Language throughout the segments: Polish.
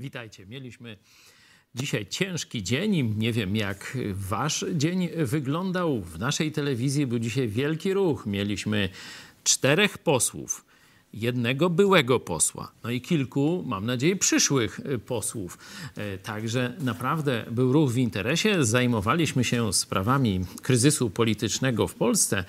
Witajcie. Mieliśmy dzisiaj ciężki dzień. Nie wiem, jak wasz dzień wyglądał. W naszej telewizji był dzisiaj wielki ruch. Mieliśmy czterech posłów, jednego byłego posła, no i kilku, mam nadzieję, przyszłych posłów. E, Także naprawdę był ruch w interesie. Zajmowaliśmy się sprawami kryzysu politycznego w Polsce.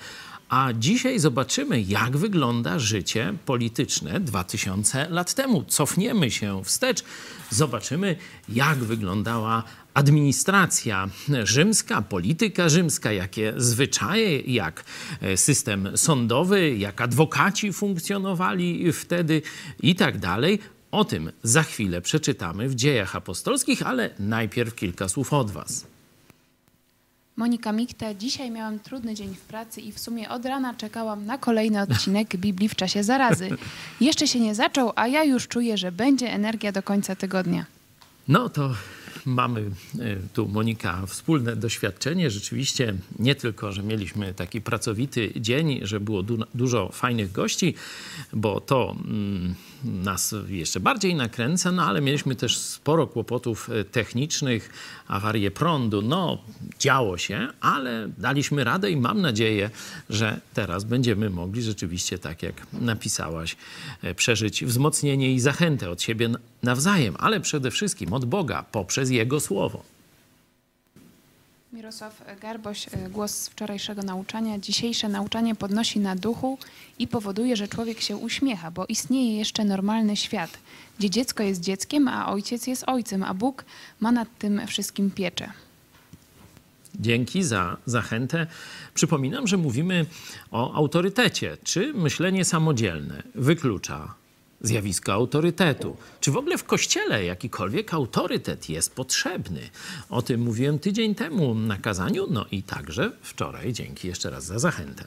A dzisiaj zobaczymy, jak wygląda życie polityczne 2000 lat temu. Cofniemy się wstecz, zobaczymy, jak wyglądała administracja rzymska, polityka rzymska, jakie zwyczaje, jak e, system sądowy, jak adwokaci funkcjonowali wtedy i tak dalej. O tym za chwilę przeczytamy w dziejach apostolskich, ale najpierw kilka słów od Was. Monika Mikte, dzisiaj miałam trudny dzień w pracy i w sumie od rana czekałam na kolejny odcinek Biblii w czasie zarazy. Jeszcze się nie zaczął, a ja już czuję, że będzie energia do końca tygodnia. No to mamy e, tu, Monika, wspólne doświadczenie. Rzeczywiście nie tylko, że mieliśmy taki pracowity dzień, że było du dużo fajnych gości, bo to mm, nas jeszcze bardziej nakręca, no ale mieliśmy też sporo kłopotów e, technicznych, awarie prądu. No, działo się, ale daliśmy radę i mam nadzieję, że teraz będziemy mogli rzeczywiście, tak jak napisałaś, e, przeżyć wzmocnienie i zachętę od siebie nawzajem, ale przede wszystkim od Boga poprzez Jego Słowo. Mirosław Garboś, e, głos z wczorajszego nauczania. Dzisiejsze nauczanie podnosi na duchu i powoduje, że człowiek się uśmiecha, bo istnieje jeszcze normalny świat, gdzie dziecko jest dzieckiem, a ojciec jest ojcem, a Bóg ma nad tym wszystkim pieczę. Dzięki za zachętę. Przypominam, że mówimy o autorytecie. Czy myślenie samodzielne wyklucza zjawisko autorytetu? Czy w ogóle w kościele jakikolwiek autorytet jest potrzebny? O tym mówiłem tydzień temu na kazaniu, no i także wczoraj. Dzięki jeszcze raz za zachętę.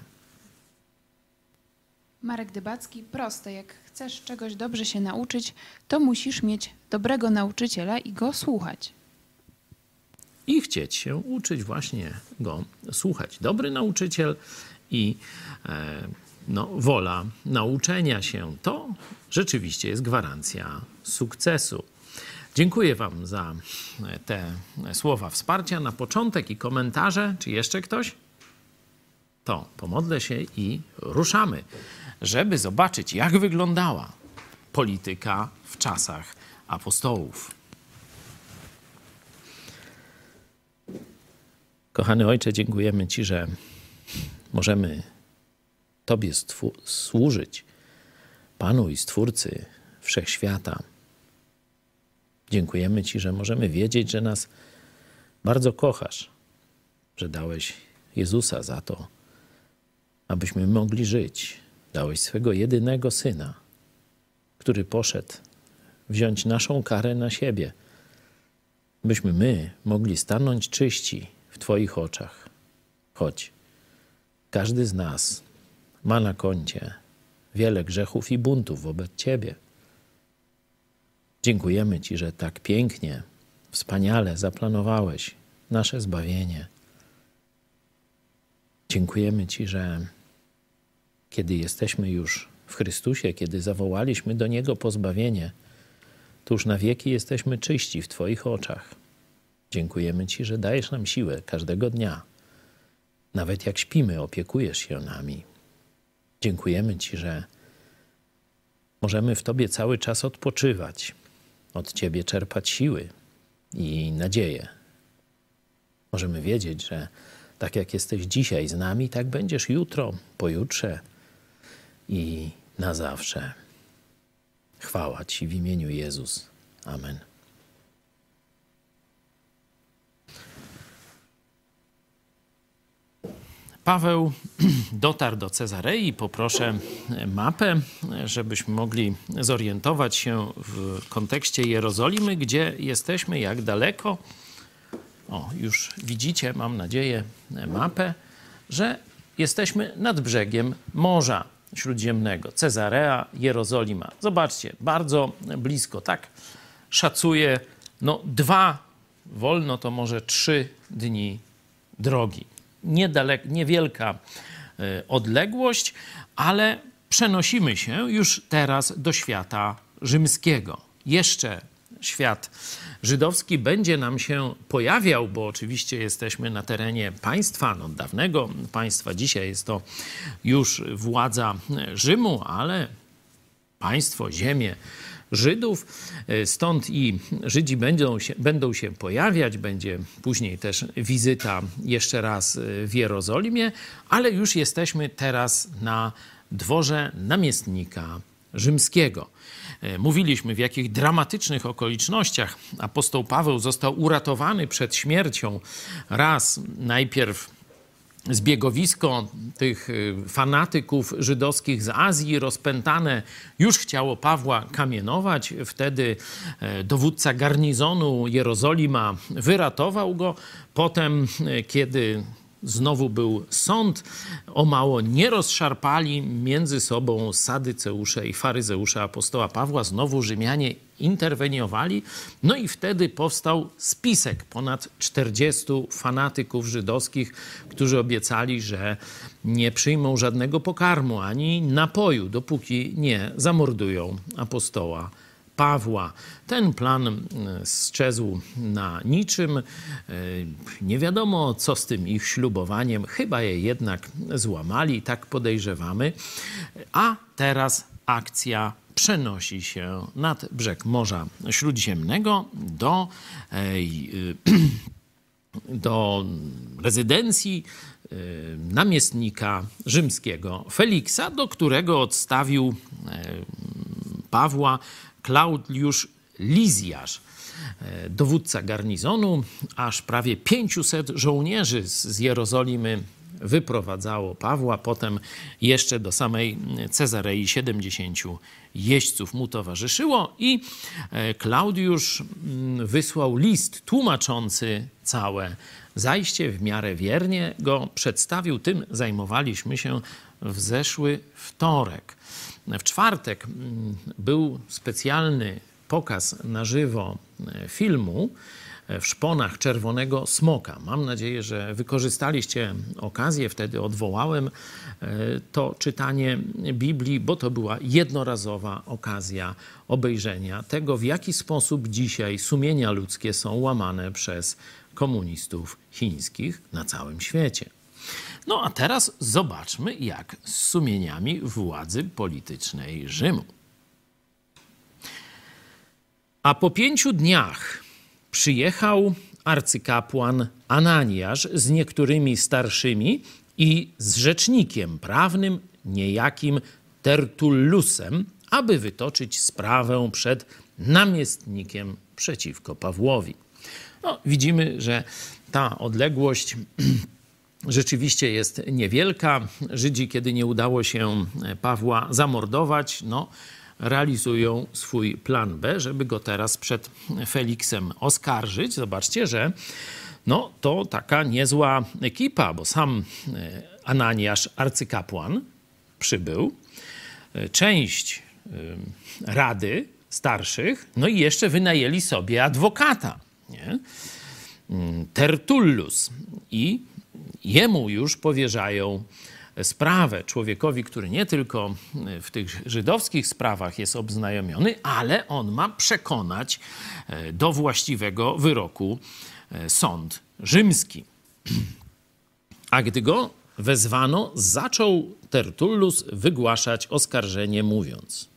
Marek Dybacki, proste. Jak chcesz czegoś dobrze się nauczyć, to musisz mieć dobrego nauczyciela i go słuchać. i chcieć się uczyć właśnie go słuchać. Dobry nauczyciel i e, no, wola nauczenia się to rzeczywiście jest gwarancja sukcesu. Dziękuję Wam za e, te słowa wsparcia na początek i komentarze. Czy jeszcze ktoś? To pomodlę się i ruszamy, żeby zobaczyć, jak wyglądała polityka w czasach apostołów. Kochany Ojcze, dziękujemy Ci, że możemy Tobie służyć, Panu i Stwórcy Wszechświata. Dziękujemy Ci, że możemy wiedzieć, że nas bardzo kochasz, że dałeś Jezusa za to, abyśmy mogli żyć. Dałeś swego jedynego Syna, który poszedł wziąć naszą karę na siebie, byśmy my mogli stanąć czyści w Twoich oczach. Choć każdy z nas ma na koncie wiele grzechów i buntów wobec Ciebie. Dziękujemy Ci, że tak pięknie, wspaniale zaplanowałeś nasze zbawienie. Dziękujemy Ci, że kiedy jesteśmy już w Chrystusie, kiedy zawołaliśmy do Niego pozbawienie, to już na wieki jesteśmy czyści w Twoich oczach. Dziękujemy Ci, że dajesz nam siłę każdego dnia. Nawet jak śpimy, opiekujesz się nami. Dziękujemy Ci, że możemy w Tobie cały czas odpoczywać, od Ciebie czerpać siły i nadzieję. Możemy wiedzieć, że tak jak jesteś dzisiaj z nami, tak będziesz jutro, pojutrze i na zawsze. Chwała Ci w imieniu Jezus. Amen. Paweł dotarł do Cezarei. Poproszę mapę, żebyśmy mogli zorientować się w kontekście Jerozolimy, gdzie jesteśmy, jak daleko. O, już widzicie, mam nadzieję, mapę, że jesteśmy nad brzegiem Morza Śródziemnego. Cezarea, Jerozolima. Zobaczcie, bardzo blisko, tak? Szacuję, no dwa, wolno to może trzy dni drogi niedalek, niewielka e, odległość, ale przenosimy się już teraz do świata rzymskiego. Jeszcze świat żydowski będzie nam się pojawiał, bo oczywiście jesteśmy na terenie państwa, no dawnego państwa. Dzisiaj jest to już władza Rzymu, ale państwo, ziemię Żydów. Stąd i Żydzi będą się, będą się pojawiać, będzie później też wizyta jeszcze raz w Jerozolimie, ale już jesteśmy teraz na dworze namiestnika rzymskiego. E, mówiliśmy, w jakich dramatycznych okolicznościach apostoł Paweł został uratowany przed śmiercią. Raz najpierw zbiegowisko tych e, fanatyków żydowskich z Azji rozpętane już chciało Pawła kamienować. Wtedy e, dowódca garnizonu Jerozolima wyratował go. Potem, kiedy Znowu był sąd, o mało nie rozszarpali między sobą sadyceusze i faryzeusze apostoła Pawła. Znowu Rzymianie interweniowali, no i wtedy powstał spisek ponad 40 fanatyków żydowskich, którzy obiecali, że nie przyjmą żadnego pokarmu ani napoju, dopóki nie zamordują apostoła Pawła. Ten plan e, sczezł na niczym. E, nie wiadomo, co z tym ich ślubowaniem. Chyba je jednak złamali, tak podejrzewamy. A teraz akcja przenosi się nad brzeg Morza Śródziemnego do, e, do rezydencji namiestnika rzymskiego Feliksa, do którego odstawił Pawła Klaudiusz Lizjasz, e, dowódca garnizonu, aż prawie 500 żołnierzy z Jerozolimy wyprowadzało Pawła, potem jeszcze do samej Cezarei 70 jeźdźców mu towarzyszyło i e, Klaudiusz mm, wysłał list tłumaczący całe zajście, w miarę wiernie go przedstawił. Tym zajmowaliśmy się w zeszły wtorek. W czwartek mm, był specjalny pokaz na żywo e, filmu w szponach Czerwonego Smoka. Mam nadzieję, że wykorzystaliście okazję, wtedy odwołałem e, to czytanie Biblii, bo to była jednorazowa okazja obejrzenia tego, w jaki sposób dzisiaj sumienia ludzkie są łamane przez komunistów chińskich na całym świecie. No a teraz zobaczmy, jak z sumieniami władzy politycznej Rzymu. A po pięciu dniach przyjechał arcykapłan Ananiasz z niektórymi starszymi i z rzecznikiem prawnym, niejakim Tertullusem, aby wytoczyć sprawę przed namiestnikiem przeciwko Pawłowi. No, widzimy, że ta odległość rzeczywiście jest niewielka. Żydzi, kiedy nie udało się Pawła zamordować, no, realizują swój plan B, żeby go teraz przed Feliksem oskarżyć. Zobaczcie, że no, to taka niezła ekipa, bo sam e, Ananiasz, arcykapłan, przybył, e, część e, rady starszych, no i jeszcze wynajęli sobie adwokata, nie? Mm, Tertullus i jemu już powierzają sprawę człowiekowi, który nie tylko w tych żydowskich sprawach jest obznajomiony, ale on ma przekonać e, do właściwego wyroku e, sąd rzymski. A gdy go wezwano, zaczął Tertullus wygłaszać oskarżenie, mówiąc –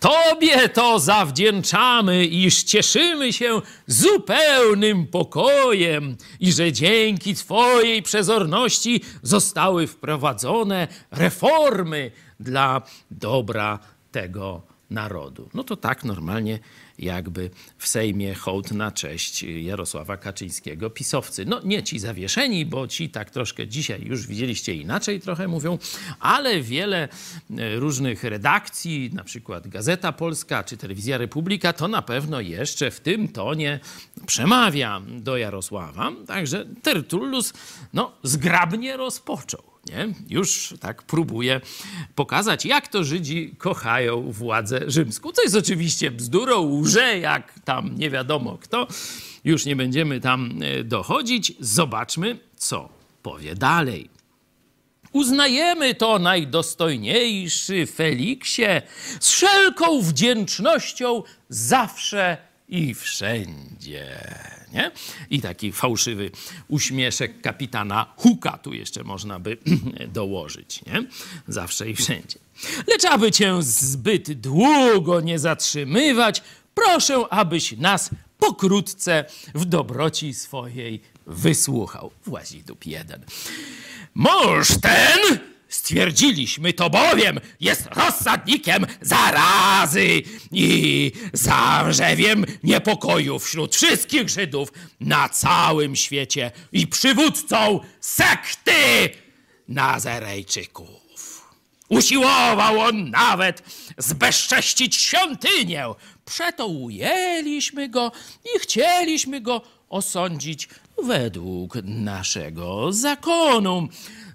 Tobie to zawdzięczamy, iż cieszymy się zupełnym pokojem i że dzięki Twojej przezorności zostały wprowadzone reformy dla dobra tego narodu. No to tak normalnie jakby w Sejmie hołd na cześć Jarosława Kaczyńskiego, pisowcy. No nie ci zawieszeni, bo ci tak troszkę dzisiaj już widzieliście inaczej trochę mówią, ale wiele e, różnych redakcji, na przykład Gazeta Polska czy Telewizja Republika, to na pewno jeszcze w tym tonie przemawia do Jarosława. Także Tertullus no, zgrabnie rozpoczął. Nie? Już tak próbuje pokazać, jak to Żydzi kochają władzę rzymską. Co jest oczywiście bzdurą, łże, jak tam nie wiadomo kto. Już nie będziemy tam e, dochodzić. Zobaczmy, co powie dalej. Uznajemy to, najdostojniejszy Feliksie, z wszelką wdzięcznością zawsze i wszędzie. Nie? I taki fałszywy uśmieszek kapitana Huka tu jeszcze można by dołożyć. Nie? Zawsze i wszędzie. Lecz aby cię zbyt długo nie zatrzymywać, proszę, abyś nas pokrótce w dobroci swojej wysłuchał. Włazidup jeden. Mąż ten Stwierdziliśmy to bowiem, jest rozsadnikiem zarazy i zawrzewiem niepokoju wśród wszystkich Żydów na całym świecie i przywódcą sekty Nazarejczyków. Usiłował on nawet zbezcześcić świątynię. Przeto ujęliśmy go i chcieliśmy go osądzić według naszego zakonu.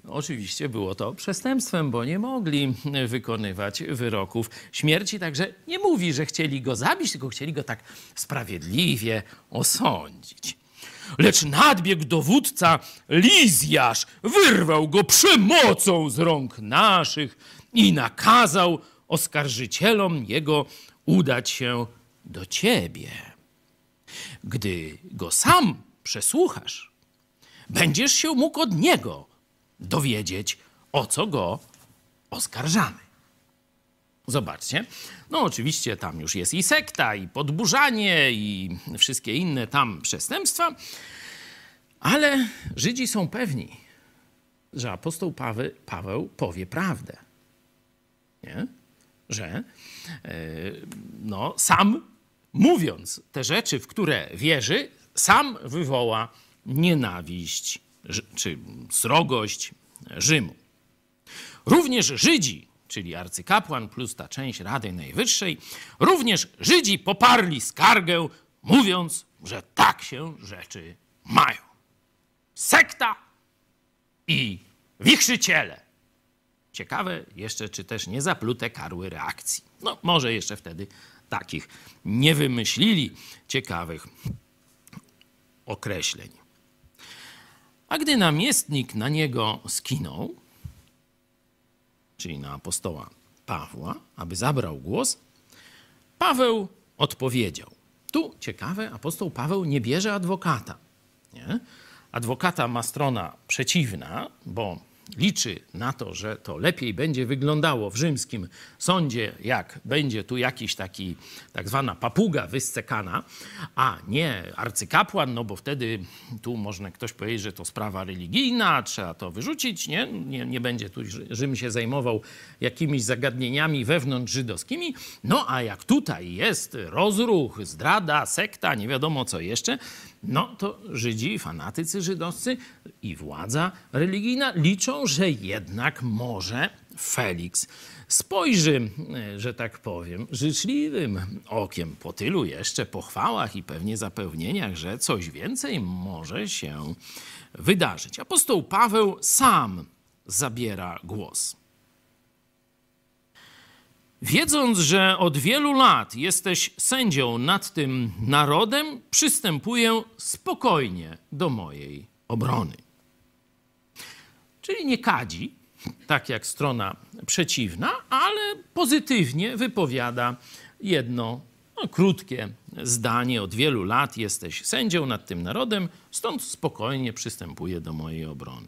Oczywiście było to przestępstwem, bo nie mogli wykonywać wyroków śmierci, także nie mówi, że chcieli go zabić, tylko chcieli go tak sprawiedliwie osądzić. Lecz nadbiegł dowódca Lizjasz, wyrwał go przemocą z rąk naszych i nakazał oskarżycielom jego udać się do ciebie. Gdy go sam przesłuchasz, będziesz się mógł od niego dowiedzieć, o co go oskarżamy. Zobaczcie. No oczywiście tam już jest i sekta, i podburzanie, i wszystkie inne tam przestępstwa, ale Żydzi są pewni, że apostoł Paweł, Paweł powie prawdę. Nie? Że yy, no, sam mówiąc te rzeczy, w które wierzy, sam wywoła nienawiść czy srogość Rzymu. Również Żydzi, czyli arcykapłan plus ta część Rady Najwyższej, również Żydzi poparli skargę, mówiąc, że tak się rzeczy mają. Sekta i wichrzyciele. Ciekawe jeszcze, czy też nie zaplute karły reakcji. No, może jeszcze wtedy takich nie wymyślili ciekawych określeń. A gdy namiestnik na niego skinął, czyli na apostoła Pawła, aby zabrał głos, Paweł odpowiedział. Tu ciekawe, apostoł Paweł nie bierze adwokata. Nie? Adwokata ma strona przeciwna, bo liczy na to, że to lepiej będzie wyglądało w rzymskim sądzie, jak będzie tu jakiś taki tak zwana papuga wyscekana, a nie arcykapłan, no bo wtedy tu można ktoś powiedzieć, że to sprawa religijna, trzeba to wyrzucić, nie? Nie, nie będzie tu Rzym się zajmował jakimiś zagadnieniami wewnątrz żydowskimi, no a jak tutaj jest rozruch, zdrada, sekta, nie wiadomo co jeszcze, no to Żydzi, fanatycy żydowscy i władza religijna liczą, że jednak może Felix spojrzy, e, że tak powiem, życzliwym okiem po tylu jeszcze pochwałach i pewnie zapewnieniach, że coś więcej może się wydarzyć. Apostoł Paweł sam zabiera głos. Wiedząc, że od wielu lat jesteś sędzią nad tym narodem, przystępuję spokojnie do mojej obrony. Czyli nie kadzi, tak jak strona przeciwna, ale pozytywnie wypowiada jedno no, krótkie zdanie. Od wielu lat jesteś sędzią nad tym narodem, stąd spokojnie przystępuję do mojej obrony.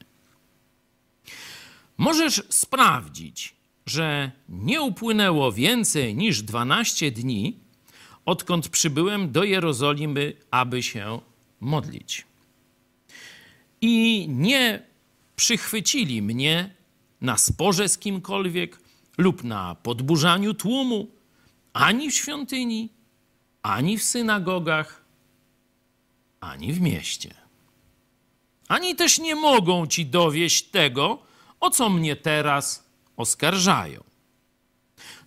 Możesz sprawdzić, że nie upłynęło więcej niż 12 dni, odkąd przybyłem do Jerozolimy, aby się modlić. I nie przychwycili mnie na sporze z kimkolwiek lub na podburzaniu tłumu, ani w świątyni, ani w synagogach, ani w mieście. Ani też nie mogą ci dowieść tego, o co mnie teraz oskarżają.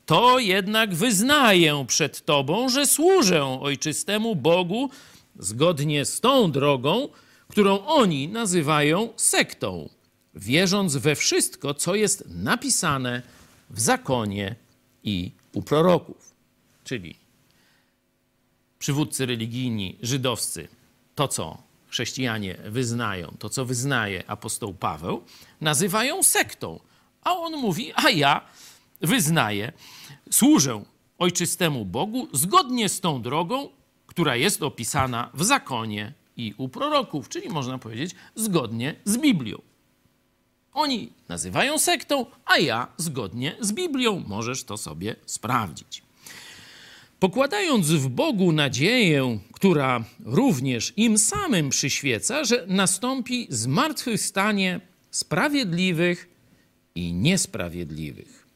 To jednak wyznaję przed Tobą, że służę ojczystemu Bogu zgodnie z tą drogą, którą oni nazywają sektą, wierząc we wszystko, co jest napisane w zakonie i u proroków. Czyli przywódcy religijni, żydowscy, to co chrześcijanie wyznają, to co wyznaje apostoł Paweł, nazywają sektą. A on mówi, a ja wyznaję, służę ojczystemu Bogu zgodnie z tą drogą, która jest opisana w zakonie i u proroków, czyli można powiedzieć zgodnie z Biblią. Oni nazywają sektą, a ja zgodnie z Biblią. Możesz to sobie sprawdzić. Pokładając w Bogu nadzieję, która również im samym przyświeca, że nastąpi zmartwychwstanie sprawiedliwych i niesprawiedliwych.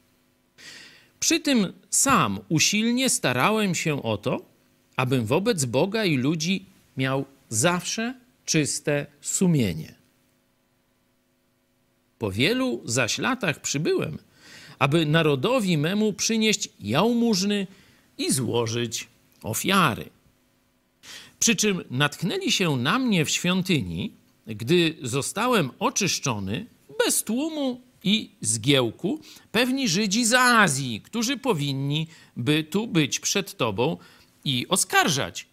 Przy tym sam usilnie starałem się o to, abym wobec Boga i ludzi miał zawsze czyste sumienie. Po wielu zaś latach przybyłem, aby narodowi memu przynieść jałmużny i złożyć ofiary. Przy czym natknęli się na mnie w świątyni, gdy zostałem oczyszczony bez tłumu i zgiełku pewni Żydzi z Azji, którzy powinni by tu być przed Tobą i oskarżać,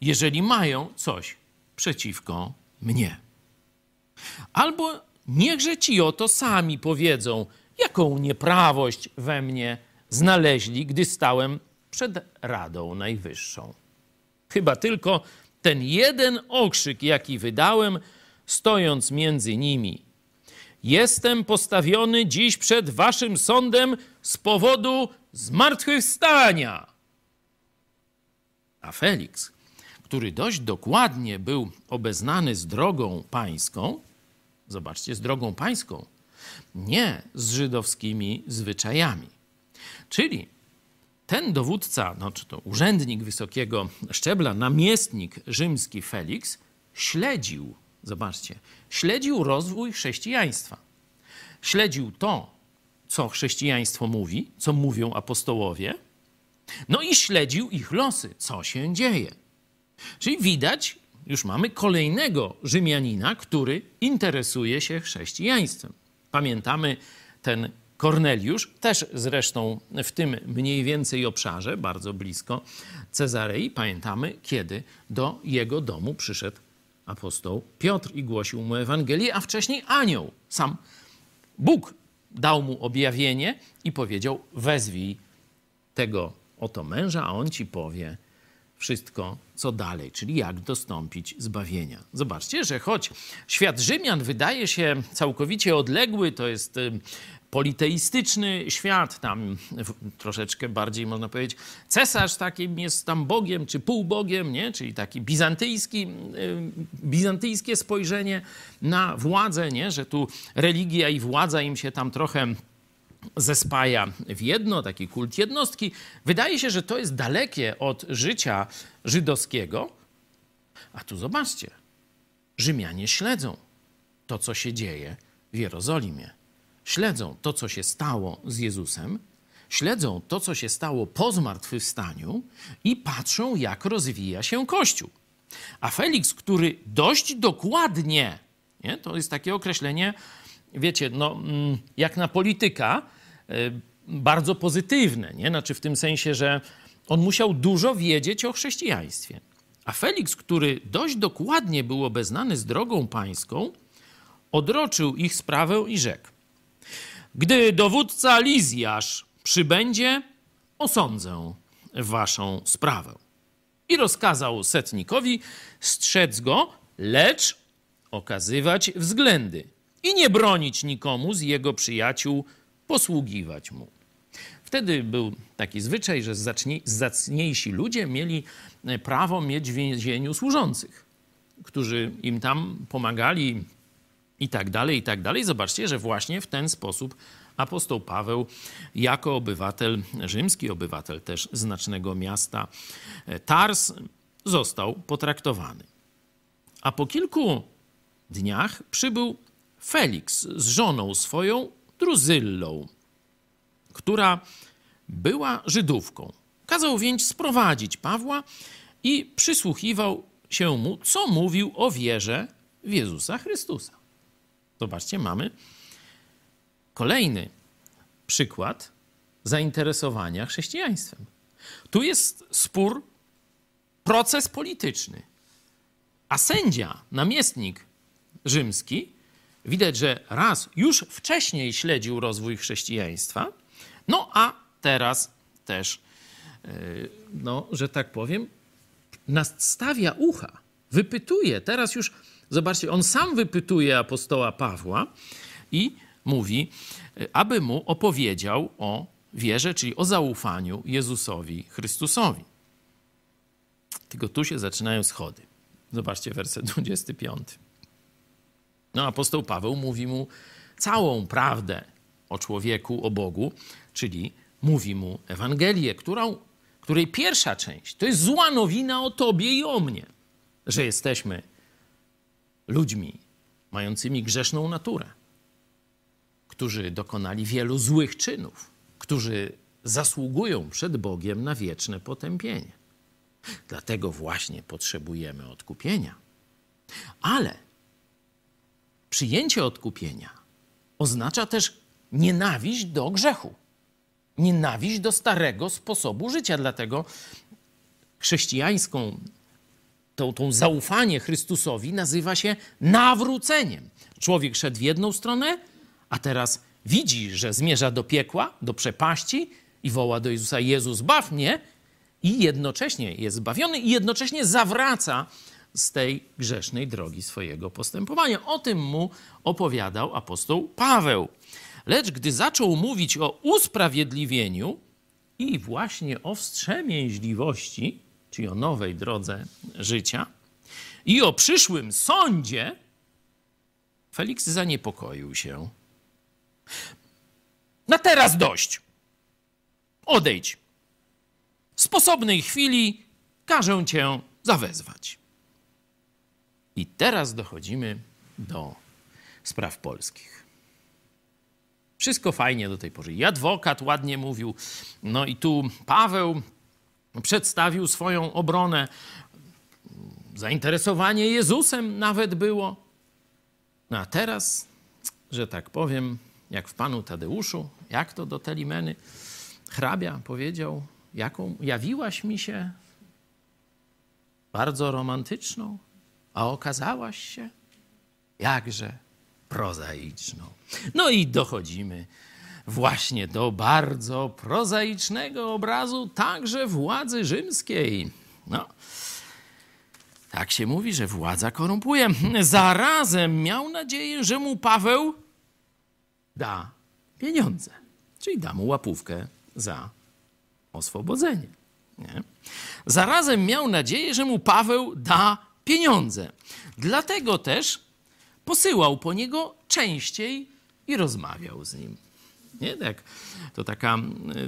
jeżeli mają coś przeciwko mnie. Albo niechże ci oto sami powiedzą, jaką nieprawość we mnie znaleźli, gdy stałem przed Radą Najwyższą. Chyba tylko ten jeden okrzyk, jaki wydałem, stojąc między nimi. Jestem postawiony dziś przed waszym sądem z powodu zmartwychwstania. A Felix, który dość dokładnie był obeznany z drogą pańską, zobaczcie, z drogą pańską, nie z żydowskimi zwyczajami. Czyli ten dowódca, no, czy to urzędnik wysokiego szczebla, namiestnik rzymski Felix, śledził, zobaczcie, śledził rozwój chrześcijaństwa. Śledził to, co chrześcijaństwo mówi, co mówią apostołowie, no i śledził ich losy, co się dzieje. Czyli widać, już mamy kolejnego Rzymianina, który interesuje się chrześcijaństwem. Pamiętamy ten Korneliusz, też zresztą w tym mniej więcej obszarze, bardzo blisko Cezarei, pamiętamy, kiedy do jego domu przyszedł apostoł Piotr i głosił mu Ewangelię, a wcześniej anioł, sam Bóg dał mu objawienie i powiedział: Wezwij tego oto męża, a on ci powie wszystko, co dalej, czyli jak dostąpić zbawienia. Zobaczcie, że choć świat Rzymian wydaje się całkowicie odległy, to jest politeistyczny świat, tam troszeczkę bardziej można powiedzieć, cesarz takim jest tam Bogiem czy półbogiem, nie? czyli taki bizantyjski, bizantyjskie spojrzenie na władzę, nie? że tu religia i władza im się tam trochę zespaja w jedno, taki kult jednostki. Wydaje się, że to jest dalekie od życia żydowskiego. A tu zobaczcie, Rzymianie śledzą to, co się dzieje w Jerozolimie śledzą to, co się stało z Jezusem, śledzą to, co się stało po zmartwychwstaniu i patrzą, jak rozwija się Kościół. A Felix, który dość dokładnie, nie, to jest takie określenie, wiecie, no, mm, jak na polityka, e, bardzo pozytywne, nie? Znaczy w tym sensie, że on musiał dużo wiedzieć o chrześcijaństwie. A Felix, który dość dokładnie był obeznany z drogą pańską, odroczył ich sprawę i rzekł: gdy dowódca Lizjasz przybędzie, osądzę waszą sprawę. I rozkazał setnikowi strzec go, lecz okazywać względy i nie bronić nikomu z jego przyjaciół, posługiwać mu. Wtedy był taki zwyczaj, że zacniejsi ludzie mieli prawo mieć w więzieniu służących, którzy im tam pomagali i tak dalej, i tak dalej. Zobaczcie, że właśnie w ten sposób apostoł Paweł, jako obywatel rzymski, obywatel też znacznego miasta e, Tars, został potraktowany. A po kilku dniach przybył Felix z żoną swoją, Druzyllą, która była Żydówką. Kazał więc sprowadzić Pawła i przysłuchiwał się mu, co mówił o wierze w Jezusa Chrystusa. Zobaczcie, mamy kolejny przykład zainteresowania chrześcijaństwem. Tu jest spór, proces polityczny. A sędzia, namiestnik rzymski, widać, że raz już wcześniej śledził rozwój chrześcijaństwa, no a teraz też, e, no, że tak powiem, nastawia ucha, wypytuje. Teraz już, zobaczcie, on sam wypytuje apostoła Pawła i mówi, aby mu opowiedział o wierze, czyli o zaufaniu Jezusowi Chrystusowi. Tylko tu się zaczynają schody. Zobaczcie werset 25. No, apostoł Paweł mówi mu całą prawdę o człowieku, o Bogu, czyli mówi mu Ewangelię, którą, której pierwsza część to jest zła nowina o tobie i o mnie, że jesteśmy ludźmi mającymi grzeszną naturę, którzy dokonali wielu złych czynów, którzy zasługują przed Bogiem na wieczne potępienie. Dlatego właśnie potrzebujemy odkupienia. Ale przyjęcie odkupienia oznacza też nienawiść do grzechu, nienawiść do starego sposobu życia. Dlatego chrześcijańską, tą, tą zaufanie Chrystusowi nazywa się nawróceniem. Człowiek szedł w jedną stronę, a teraz widzi, że zmierza do piekła, do przepaści i woła do Jezusa: Jezus, baw mnie, i jednocześnie jest zbawiony, i jednocześnie zawraca z tej grzesznej drogi swojego postępowania. O tym mu opowiadał apostoł Paweł. Lecz gdy zaczął mówić o usprawiedliwieniu i właśnie o wstrzemięźliwości, czyli o nowej drodze życia, i o przyszłym sądzie, Felix zaniepokoił się. Na teraz dość. Odejdź. W sposobnej chwili każę cię zawezwać. I teraz dochodzimy do spraw polskich. Wszystko fajnie do tej pory. I adwokat ładnie mówił. No i tu Paweł przedstawił swoją obronę. Zainteresowanie Jezusem nawet było. No a teraz, że tak powiem, jak w panu Tadeuszu, jak to do Telimeny, hrabia powiedział, jaką jawiłaś mi się bardzo romantyczną, a okazałaś się jakże prozaiczną. No i dochodzimy właśnie do bardzo prozaicznego obrazu także władzy rzymskiej. No, tak się mówi, że władza korumpuje. Zarazem miał nadzieję, że mu Paweł da pieniądze, czyli da mu łapówkę za oswobodzenie. Nie? Zarazem miał nadzieję, że mu Paweł da pieniądze. Dlatego też posyłał po niego częściej i rozmawiał z nim. Nie? Tak, to taka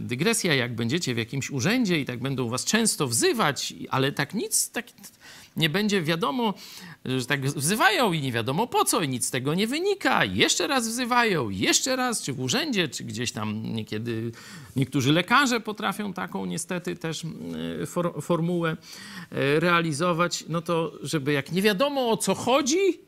dygresja, jak będziecie w jakimś urzędzie i tak będą was często wzywać, ale tak nic, tak nie będzie wiadomo, że tak wzywają i nie wiadomo po co i nic z tego nie wynika. I jeszcze raz wzywają, jeszcze raz, czy w urzędzie, czy gdzieś tam niekiedy niektórzy lekarze potrafią taką niestety też for, formułę e, realizować. No to, żeby jak nie wiadomo o co chodzi,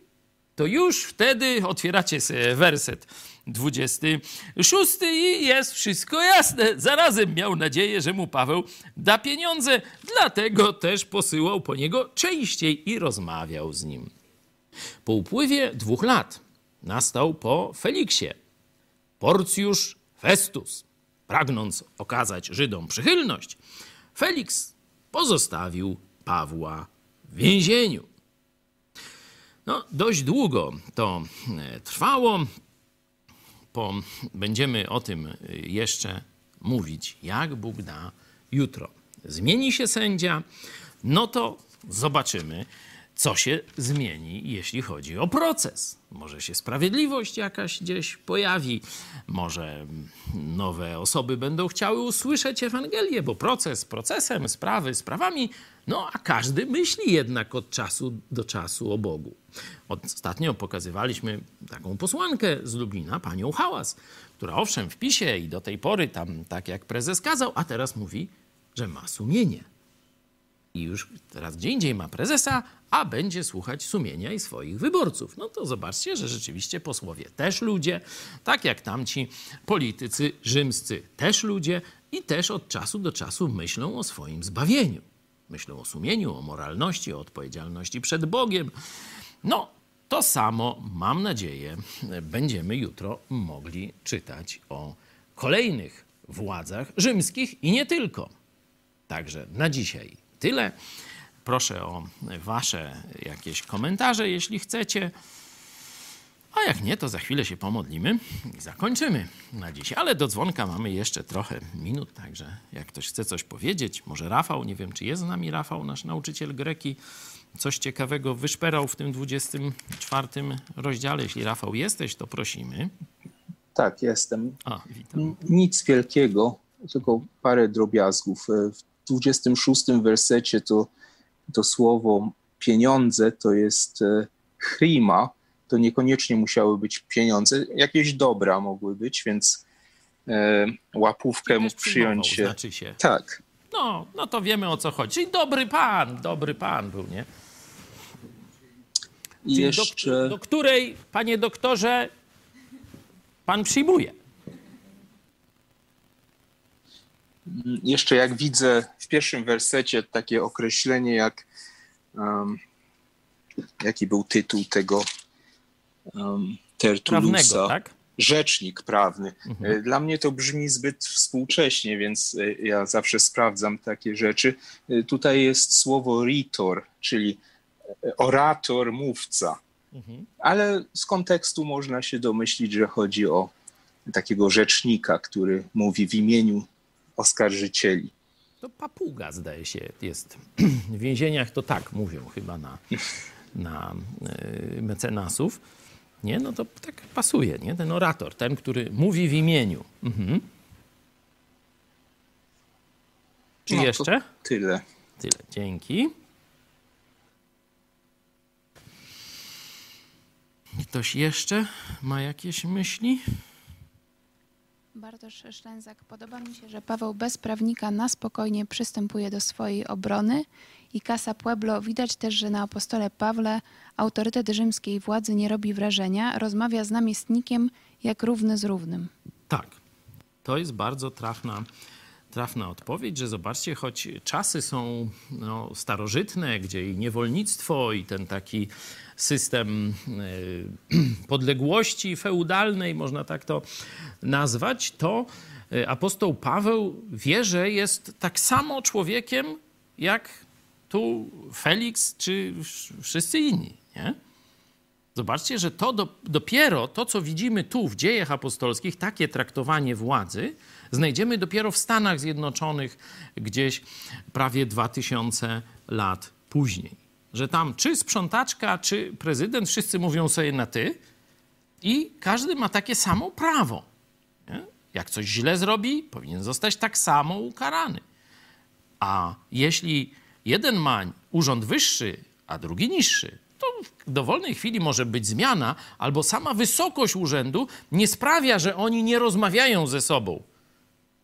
to już wtedy otwieracie werset 26 i jest wszystko jasne. Zarazem miał nadzieję, że mu Paweł da pieniądze, dlatego też posyłał po niego częściej i rozmawiał z nim. Po upływie dwóch lat nastał po Feliksie Porcjusz Festus. Pragnąc okazać Żydom przychylność, Feliks pozostawił Pawła w więzieniu. No, dość długo to e, trwało. Po, będziemy o tym e, jeszcze mówić, jak Bóg da jutro. Zmieni się sędzia, no to zobaczymy, co się zmieni, jeśli chodzi o proces. Może się sprawiedliwość jakaś gdzieś pojawi, może nowe osoby będą chciały usłyszeć Ewangelię, bo proces procesem, sprawy sprawami, no a każdy myśli jednak od czasu do czasu o Bogu. Ostatnio pokazywaliśmy taką posłankę z Lublina, panią Hałas, która owszem w PiSie i do tej pory tam tak jak prezes kazał, a teraz mówi, że ma sumienie i już teraz gdzie indziej ma prezesa, a będzie słuchać sumienia i swoich wyborców. No to zobaczcie, że rzeczywiście posłowie też ludzie, tak jak tamci politycy rzymscy też ludzie i też od czasu do czasu myślą o swoim zbawieniu. Myślą o sumieniu, o moralności, o odpowiedzialności przed Bogiem. No, to samo, mam nadzieję, będziemy jutro mogli czytać o kolejnych władzach rzymskich i nie tylko. Także na dzisiaj tyle. proszę o Wasze jakieś komentarze, jeśli chcecie. A jak nie, to za chwilę się pomodlimy i zakończymy na dziś. Ale do dzwonka mamy jeszcze trochę minut, także jak ktoś chce coś powiedzieć, może Rafał, nie wiem czy jest z nami Rafał, nasz nauczyciel greki, coś ciekawego wyszperał w tym 24 rozdziale. Jeśli Rafał jesteś, to prosimy. Tak, jestem. A. Nic wielkiego, tylko parę drobiazgów. W 26 wersecie to, to słowo pieniądze to jest e, chrima, to niekoniecznie musiały być pieniądze, jakieś dobra mogły być, więc e, łapówkę mógł przyjąć się. Znaczy się. Tak. No, no to wiemy o co chodzi. Czyli dobry pan, dobry pan był, nie? I jeszcze... do, do której, panie doktorze, pan przyjmuje? Jeszcze jak widzę w pierwszym wersecie takie określenie jak um, jaki był tytuł tego um, Tertulusa. Tak? Rzecznik prawny. Mhm. Dla mnie to brzmi zbyt współcześnie, więc e, ja zawsze sprawdzam takie rzeczy. E, tutaj jest słowo ritor, czyli e, orator, mówca. Mhm. Ale z kontekstu można się domyślić, że chodzi o takiego rzecznika, który mówi w imieniu oskarżycieli. To papuga, zdaje się, jest. W więzieniach to tak mówią chyba na, na mecenasów. Nie, no to tak pasuje, nie? Ten orator, ten, który mówi w imieniu. Mhm. Czy no, jeszcze? Tyle. Tyle, dzięki. Ktoś jeszcze ma jakieś myśli? Bartosz Szlęzak, podoba mi się, że Paweł bez prawnika na spokojnie przystępuje do swojej obrony. I Casa Pueblo widać też, że na apostole Pawle autorytet rzymskiej władzy nie robi wrażenia, rozmawia z namiestnikiem jak równy z równym. Tak, to jest bardzo trafna, trafna odpowiedź, że zobaczcie, choć czasy są no, starożytne, gdzie i niewolnictwo, i ten taki system e, podległości feudalnej, można tak to nazwać, to e, apostoł Paweł wie, że jest tak samo człowiekiem jak tu Felix czy wszyscy inni. Nie? Zobaczcie, że to do, dopiero to, co widzimy tu w dziejach apostolskich, takie traktowanie władzy, znajdziemy dopiero w Stanach Zjednoczonych gdzieś prawie 2000 lat później że tam czy sprzątaczka, czy prezydent, wszyscy mówią sobie na ty i każdy ma takie samo prawo. Nie? Jak coś źle zrobi, powinien zostać tak samo ukarany. A jeśli jeden ma urząd wyższy, a drugi niższy, to w dowolnej chwili może być zmiana, albo sama wysokość urzędu nie sprawia, że oni nie rozmawiają ze sobą.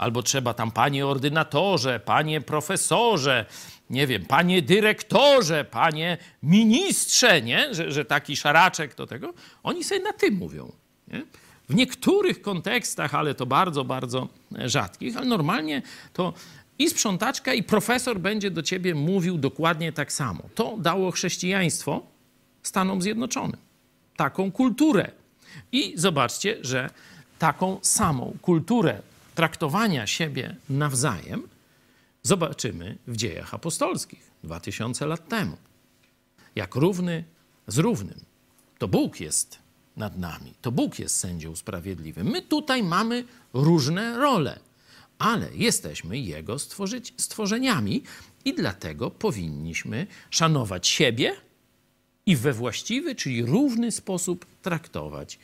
Albo trzeba tam, panie ordynatorze, panie profesorze, nie wiem, panie dyrektorze, panie ministrze, nie? Że, że taki szaraczek do tego, oni sobie na tym mówią. Nie? W niektórych kontekstach, ale to bardzo, bardzo rzadkich, ale normalnie to i sprzątaczka, i profesor będzie do ciebie mówił dokładnie tak samo. To dało chrześcijaństwo Stanom Zjednoczonym. Taką kulturę. I zobaczcie, że taką samą kulturę traktowania siebie nawzajem zobaczymy w dziejach apostolskich 2000 lat temu. Jak równy z równym. To Bóg jest nad nami. To Bóg jest sędzią sprawiedliwym. My tutaj mamy różne role, ale jesteśmy Jego stworzeniami i dlatego powinniśmy szanować siebie i we właściwy, czyli równy sposób traktować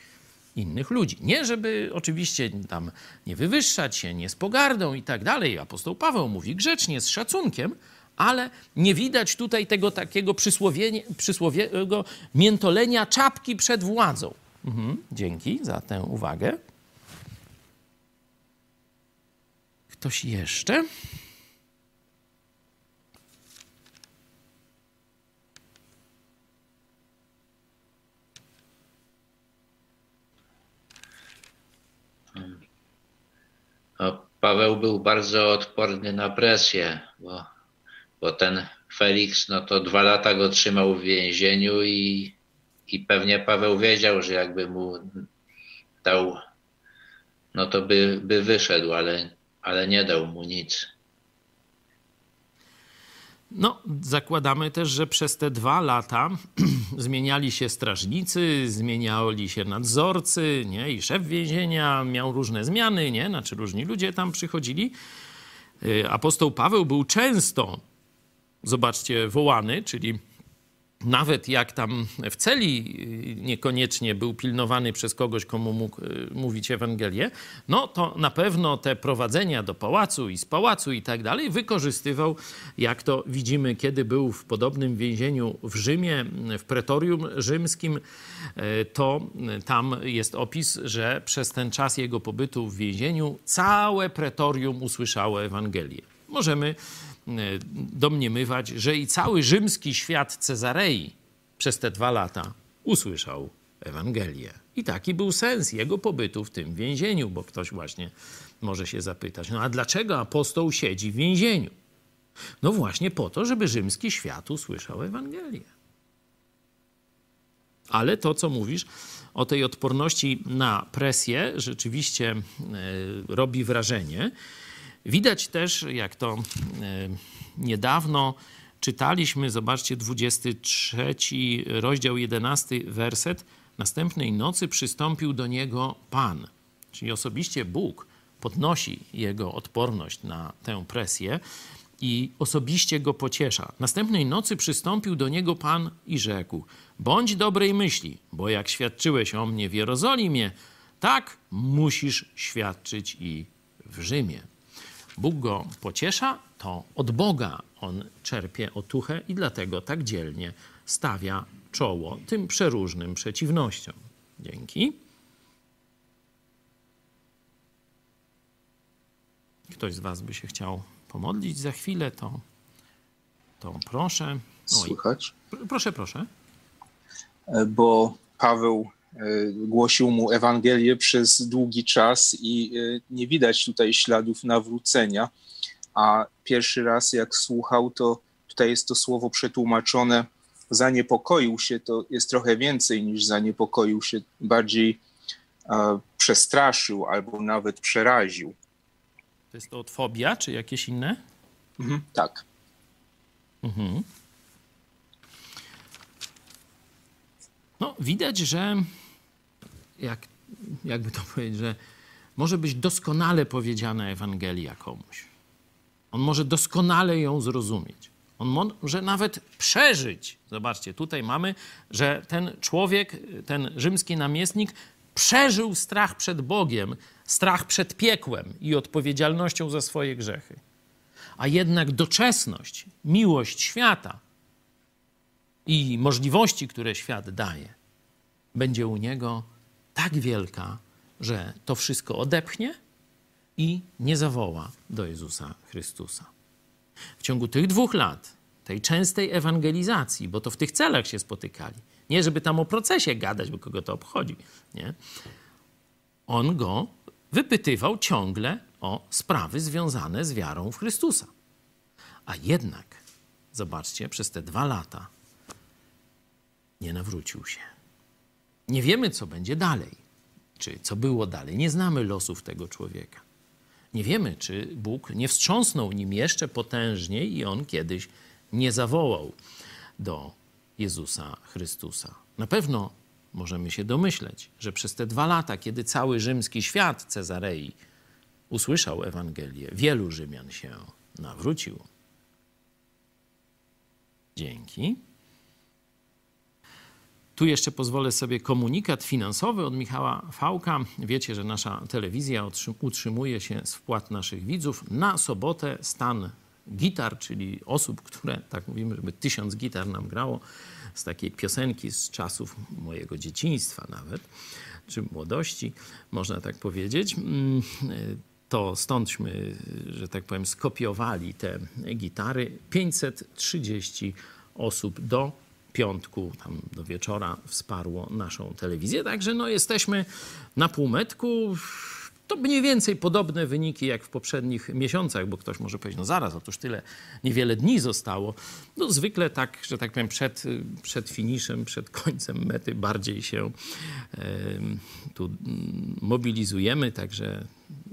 innych ludzi. Nie, żeby oczywiście tam nie wywyższać się, nie z pogardą i tak dalej. Apostoł Paweł mówi grzecznie, z szacunkiem, ale nie widać tutaj tego takiego przysłowiowego miętolenia czapki przed władzą. Mhm, dzięki za tę uwagę. Ktoś jeszcze? Paweł był bardzo odporny na presję, bo, bo ten Felix, no to dwa lata go trzymał w więzieniu i, i pewnie Paweł wiedział, że jakby mu dał, no to by, by wyszedł, ale, ale nie dał mu nic. No, zakładamy też, że przez te dwa lata zmieniali się strażnicy, zmieniali się nadzorcy, nie? I szef więzienia miał różne zmiany, nie? Znaczy różni ludzie tam przychodzili. Y, apostoł Paweł był często, zobaczcie, wołany, czyli nawet jak tam w celi y, niekoniecznie był pilnowany przez kogoś, komu mógł y, mówić Ewangelię, no to na pewno te prowadzenia do pałacu i z pałacu i tak dalej wykorzystywał, jak to widzimy, kiedy był w podobnym więzieniu w Rzymie, w pretorium rzymskim, y, to tam jest opis, że przez ten czas jego pobytu w więzieniu całe pretorium usłyszało Ewangelię. Możemy domniemywać, że i cały rzymski świat Cezarei przez te dwa lata usłyszał Ewangelię. I taki był sens jego pobytu w tym więzieniu, bo ktoś właśnie może się zapytać, no a dlaczego apostoł siedzi w więzieniu? No właśnie po to, żeby rzymski świat usłyszał Ewangelię. Ale to, co mówisz o tej odporności na presję, rzeczywiście e, robi wrażenie. Widać też, jak to e, niedawno czytaliśmy, zobaczcie, 23 rozdział 11 werset. Następnej nocy przystąpił do niego Pan, czyli osobiście Bóg podnosi jego odporność na tę presję i osobiście go pociesza. Następnej nocy przystąpił do niego Pan i rzekł: Bądź dobrej myśli, bo jak świadczyłeś o mnie w Jerozolimie, tak musisz świadczyć i w Rzymie. Bóg go pociesza, to od Boga on czerpie otuchę i dlatego tak dzielnie stawia czoło tym przeróżnym przeciwnościom. Dzięki. Ktoś z Was by się chciał pomodlić za chwilę, to, to proszę. Oj. Słychać? Proszę, proszę. E, bo Paweł głosił mu Ewangelię przez długi czas i e, nie widać tutaj śladów nawrócenia. A pierwszy raz, jak słuchał, to tutaj jest to słowo przetłumaczone zaniepokoił się, to jest trochę więcej niż zaniepokoił się, bardziej e, przestraszył albo nawet przeraził. To jest to od fobia, czy jakieś inne? Mhm, tak. Mhm. No, widać, że jak, jakby to powiedzieć, że może być doskonale powiedziana Ewangelia komuś. On może doskonale ją zrozumieć. On może nawet przeżyć. Zobaczcie, tutaj mamy, że ten człowiek, ten rzymski namiestnik przeżył strach przed Bogiem, strach przed piekłem i odpowiedzialnością za swoje grzechy. A jednak doczesność, miłość świata i możliwości, które świat daje, będzie u niego tak wielka, że to wszystko odepchnie i nie zawoła do Jezusa Chrystusa. W ciągu tych dwóch lat, tej częstej ewangelizacji, bo to w tych celach się spotykali, nie żeby tam o procesie gadać, bo kogo to obchodzi, nie? On go wypytywał ciągle o sprawy związane z wiarą w Chrystusa. A jednak, zobaczcie, przez te dwa lata nie nawrócił się. Nie wiemy, co będzie dalej, czy co było dalej. Nie znamy losów tego człowieka. Nie wiemy, czy Bóg nie wstrząsnął nim jeszcze potężniej i on kiedyś nie zawołał do Jezusa Chrystusa. Na pewno możemy się domyśleć, że przez te dwa lata, kiedy cały rzymski świat Cezarei usłyszał Ewangelię, wielu Rzymian się nawróciło. Dzięki. Tu jeszcze pozwolę sobie komunikat finansowy od Michała Fałka. Wiecie, że nasza telewizja utrzymuje się z wpłat naszych widzów. Na sobotę stan gitar, czyli osób, które, tak mówimy, żeby tysiąc gitar nam grało, z takiej piosenki z czasów mojego dzieciństwa nawet, czy młodości, można tak powiedzieć. Mm, to stądśmy, że tak powiem, skopiowali te gitary. 530 osób do piątku, tam do wieczora wsparło naszą telewizję. Także no, jesteśmy na półmetku. To mniej więcej podobne wyniki jak w poprzednich miesiącach, bo ktoś może powiedzieć, no zaraz, otóż tyle, niewiele dni zostało. No zwykle tak, że tak powiem, przed, przed finiszem, przed końcem mety bardziej się tu mobilizujemy, także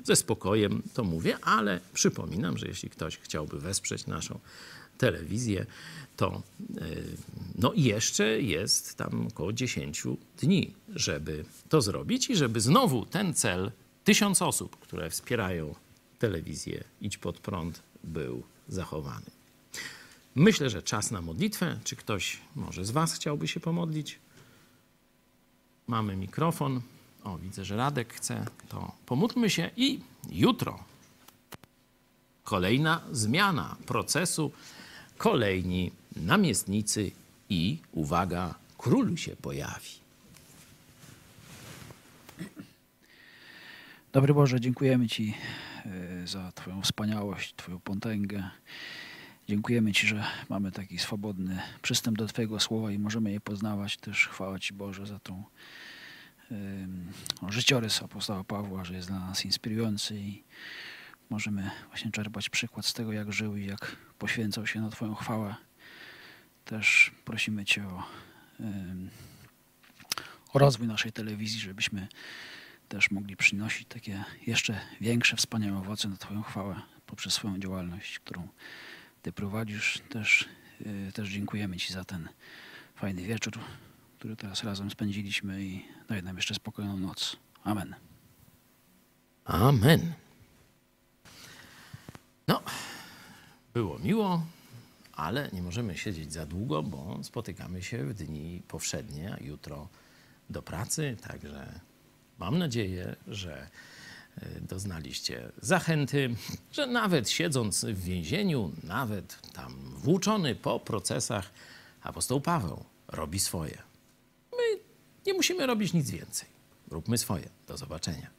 ze spokojem to mówię, ale przypominam, że jeśli ktoś chciałby wesprzeć naszą telewizję, to no jeszcze jest tam około 10 dni, żeby to zrobić i żeby znowu ten cel tysiąc osób, które wspierają telewizję Idź Pod Prąd był zachowany. Myślę, że czas na modlitwę. Czy ktoś może z Was chciałby się pomodlić? Mamy mikrofon. O, widzę, że Radek chce. To pomódlmy się i jutro kolejna zmiana procesu, kolejni namiestnicy i uwaga, król się pojawi. Dobry Boże, dziękujemy Ci e, za Twoją wspaniałość, Twoją potęgę. Dziękujemy Ci, że mamy taki swobodny przystęp do Twojego słowa i możemy je poznawać. Też chwała Ci Boże za tą um, życiorys apostoła Pawła, że jest dla nas inspirujący i możemy właśnie czerpać przykład z tego, jak żył i jak poświęcał się na Twoją chwałę. Też prosimy Cię o, o rozwój naszej telewizji, żebyśmy też mogli przynosić takie jeszcze większe, wspaniałe owoce na Twoją chwałę poprzez swoją działalność, którą Ty prowadzisz. Też, yy, też dziękujemy Ci za ten fajny wieczór, który teraz razem spędziliśmy i daj nam jeszcze spokojną noc. Amen. Amen. No, było miło, ale nie możemy siedzieć za długo, bo spotykamy się w dni powszednie, a jutro do pracy, także Mam nadzieję, że e, doznaliście zachęty, że nawet siedząc w więzieniu, nawet tam włóczony po procesach, apostoł Paweł robi swoje. My nie musimy robić nic więcej. Róbmy swoje. Do zobaczenia.